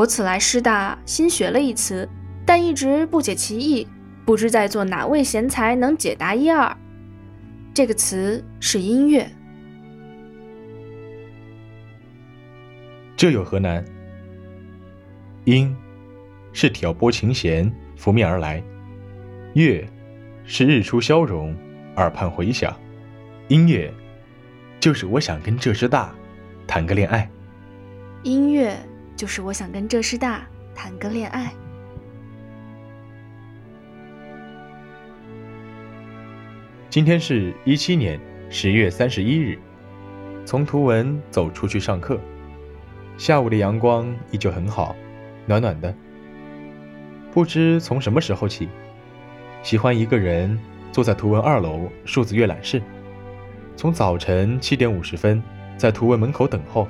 我此来师大新学了一词，但一直不解其意，不知在座哪位贤才能解答一二。这个词是音乐，这有何难？音是挑拨琴弦拂面而来，乐是日出消融，耳畔回响。音乐就是我想跟这师大谈个恋爱。音乐就是我想跟浙师大谈个恋爱。今天是一七年十月三十一日，从图文走出去上课。下午的阳光依旧很好，暖暖的。不知从什么时候起，喜欢一个人坐在图文二楼数字阅览室，从早晨七点五十分在图文门口等候，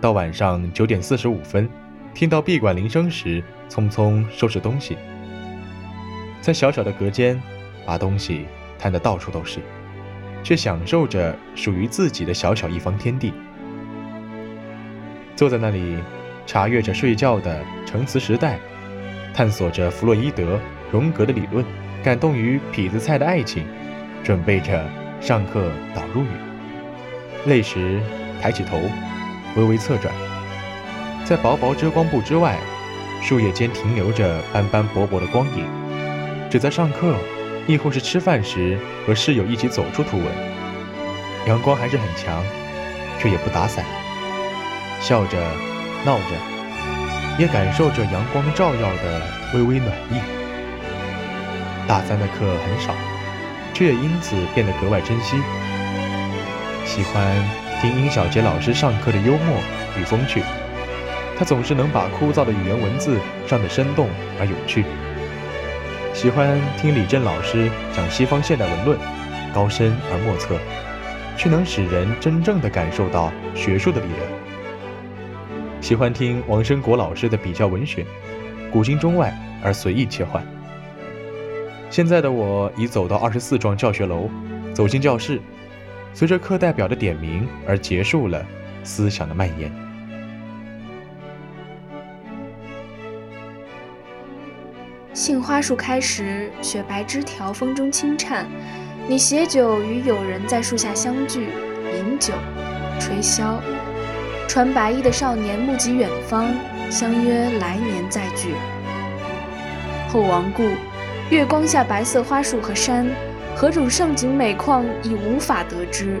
到晚上九点四十五分听到闭馆铃声时，匆匆收拾东西，在小小的隔间把东西。摊得到处都是，却享受着属于自己的小小一方天地。坐在那里，查阅着睡觉的成词时代，探索着弗洛伊德、荣格的理论，感动于痞子蔡的爱情，准备着上课导入语。累时，抬起头，微微侧转，在薄薄遮光布之外，树叶间停留着斑斑驳驳的光影，只在上课。亦或是吃饭时和室友一起走出图文，阳光还是很强，却也不打伞，笑着闹着，也感受着阳光照耀的微微暖意。大三的课很少，却也因此变得格外珍惜。喜欢听殷小杰老师上课的幽默与风趣，他总是能把枯燥的语言文字上得生动而有趣。喜欢听李振老师讲西方现代文论，高深而莫测，却能使人真正的感受到学术的力量。喜欢听王生国老师的比较文学，古今中外而随意切换。现在的我已走到二十四幢教学楼，走进教室，随着课代表的点名而结束了思想的蔓延。杏花树开时，雪白枝条风中轻颤。你携酒与友人在树下相聚，饮酒，吹箫。穿白衣的少年目及远方，相约来年再聚。后王故，月光下白色花树和山，何种盛景美况已无法得知。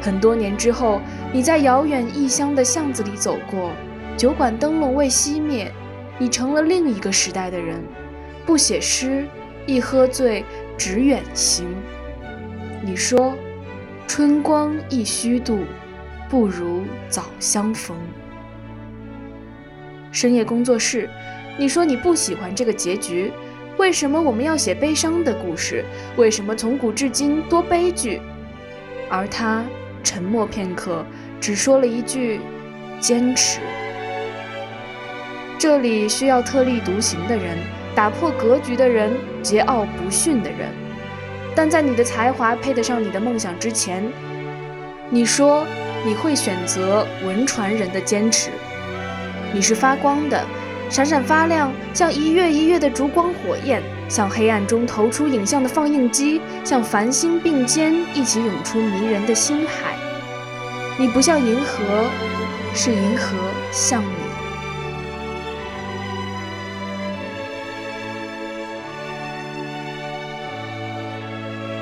很多年之后，你在遥远异乡的巷子里走过，酒馆灯笼未熄灭，你成了另一个时代的人。不写诗，一喝醉，只远行。你说，春光易虚度，不如早相逢。深夜工作室，你说你不喜欢这个结局。为什么我们要写悲伤的故事？为什么从古至今多悲剧？而他沉默片刻，只说了一句：坚持。这里需要特立独行的人。打破格局的人，桀骜不驯的人，但在你的才华配得上你的梦想之前，你说你会选择文传人的坚持。你是发光的，闪闪发亮，像一月一月的烛光火焰，像黑暗中投出影像的放映机，像繁星并肩一起涌出迷人的星海。你不像银河，是银河像你。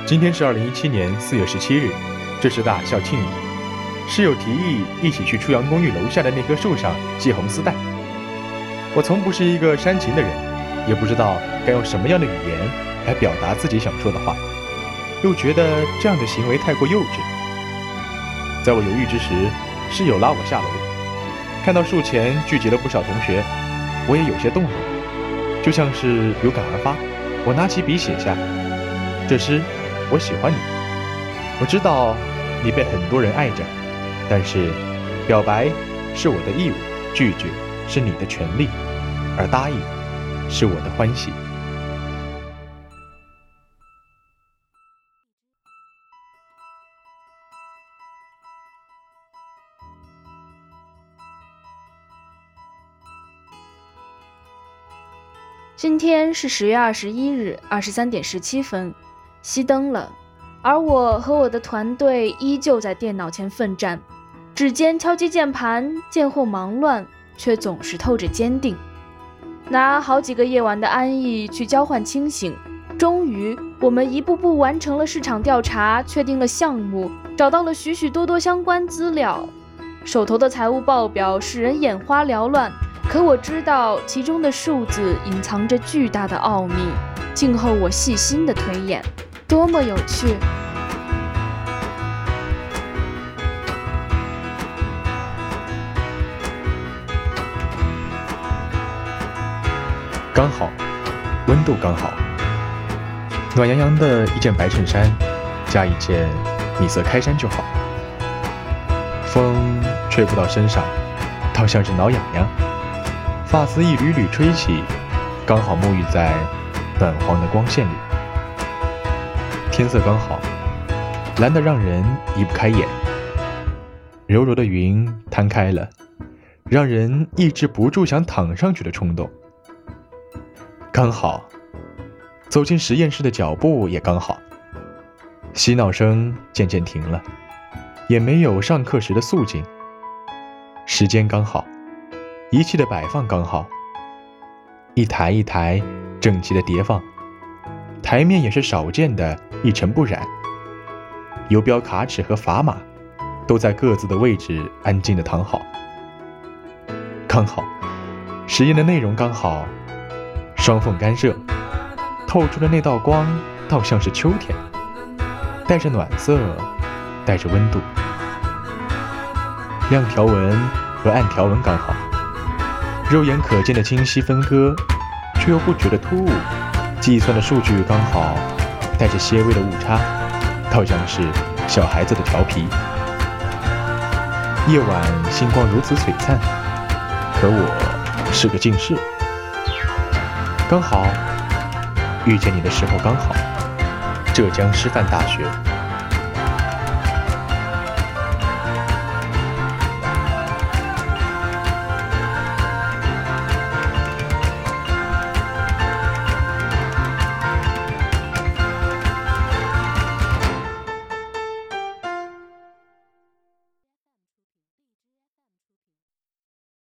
今天是二零一七年四月十七日，这是大校庆礼。室友提议一起去初阳公寓楼下的那棵树上系红丝带。我从不是一个煽情的人，也不知道该用什么样的语言来表达自己想说的话，又觉得这样的行为太过幼稚。在我犹豫之时，室友拉我下楼，看到树前聚集了不少同学，我也有些动容，就像是有感而发，我拿起笔写下这诗。我喜欢你，我知道你被很多人爱着，但是表白是我的义务，拒绝是你的权利，而答应是我的欢喜。今天是十月二十一日二十三点十七分，熄灯了，而我和我的团队依旧在电脑前奋战，指尖敲击键盘，剑后忙乱，却总是透着坚定。拿好几个夜晚的安逸去交换清醒，终于，我们一步步完成了市场调查，确定了项目，找到了许许多多相关资料。手头的财务报表使人眼花缭乱，可我知道其中的数字隐藏着巨大的奥秘。静候我细心的推演，多么有趣！刚好，温度刚好，暖洋洋的一件白衬衫，加一件米色开衫就好。风吹不到身上，倒像是挠痒痒。发丝一缕缕吹起，刚好沐浴在暖黄的光线里。天色刚好，蓝得让人移不开眼。柔柔的云摊开了，让人抑制不住想躺上去的冲动。刚好，走进实验室的脚步也刚好。嬉闹声渐渐停了，也没有上课时的肃静。时间刚好，仪器的摆放刚好，一台一台整齐的叠放，台面也是少见的一尘不染。游标卡尺和砝码都在各自的位置安静的躺好。刚好，实验的内容刚好。双缝干涉，透出的那道光，倒像是秋天，带着暖色，带着温度。亮条纹和暗条纹刚好，肉眼可见的清晰分割，却又不觉得突兀。计算的数据刚好，带着些微的误差，倒像是小孩子的调皮。夜晚星光如此璀璨，可我是个近视。刚好遇见你的时候刚好，浙江师范大学。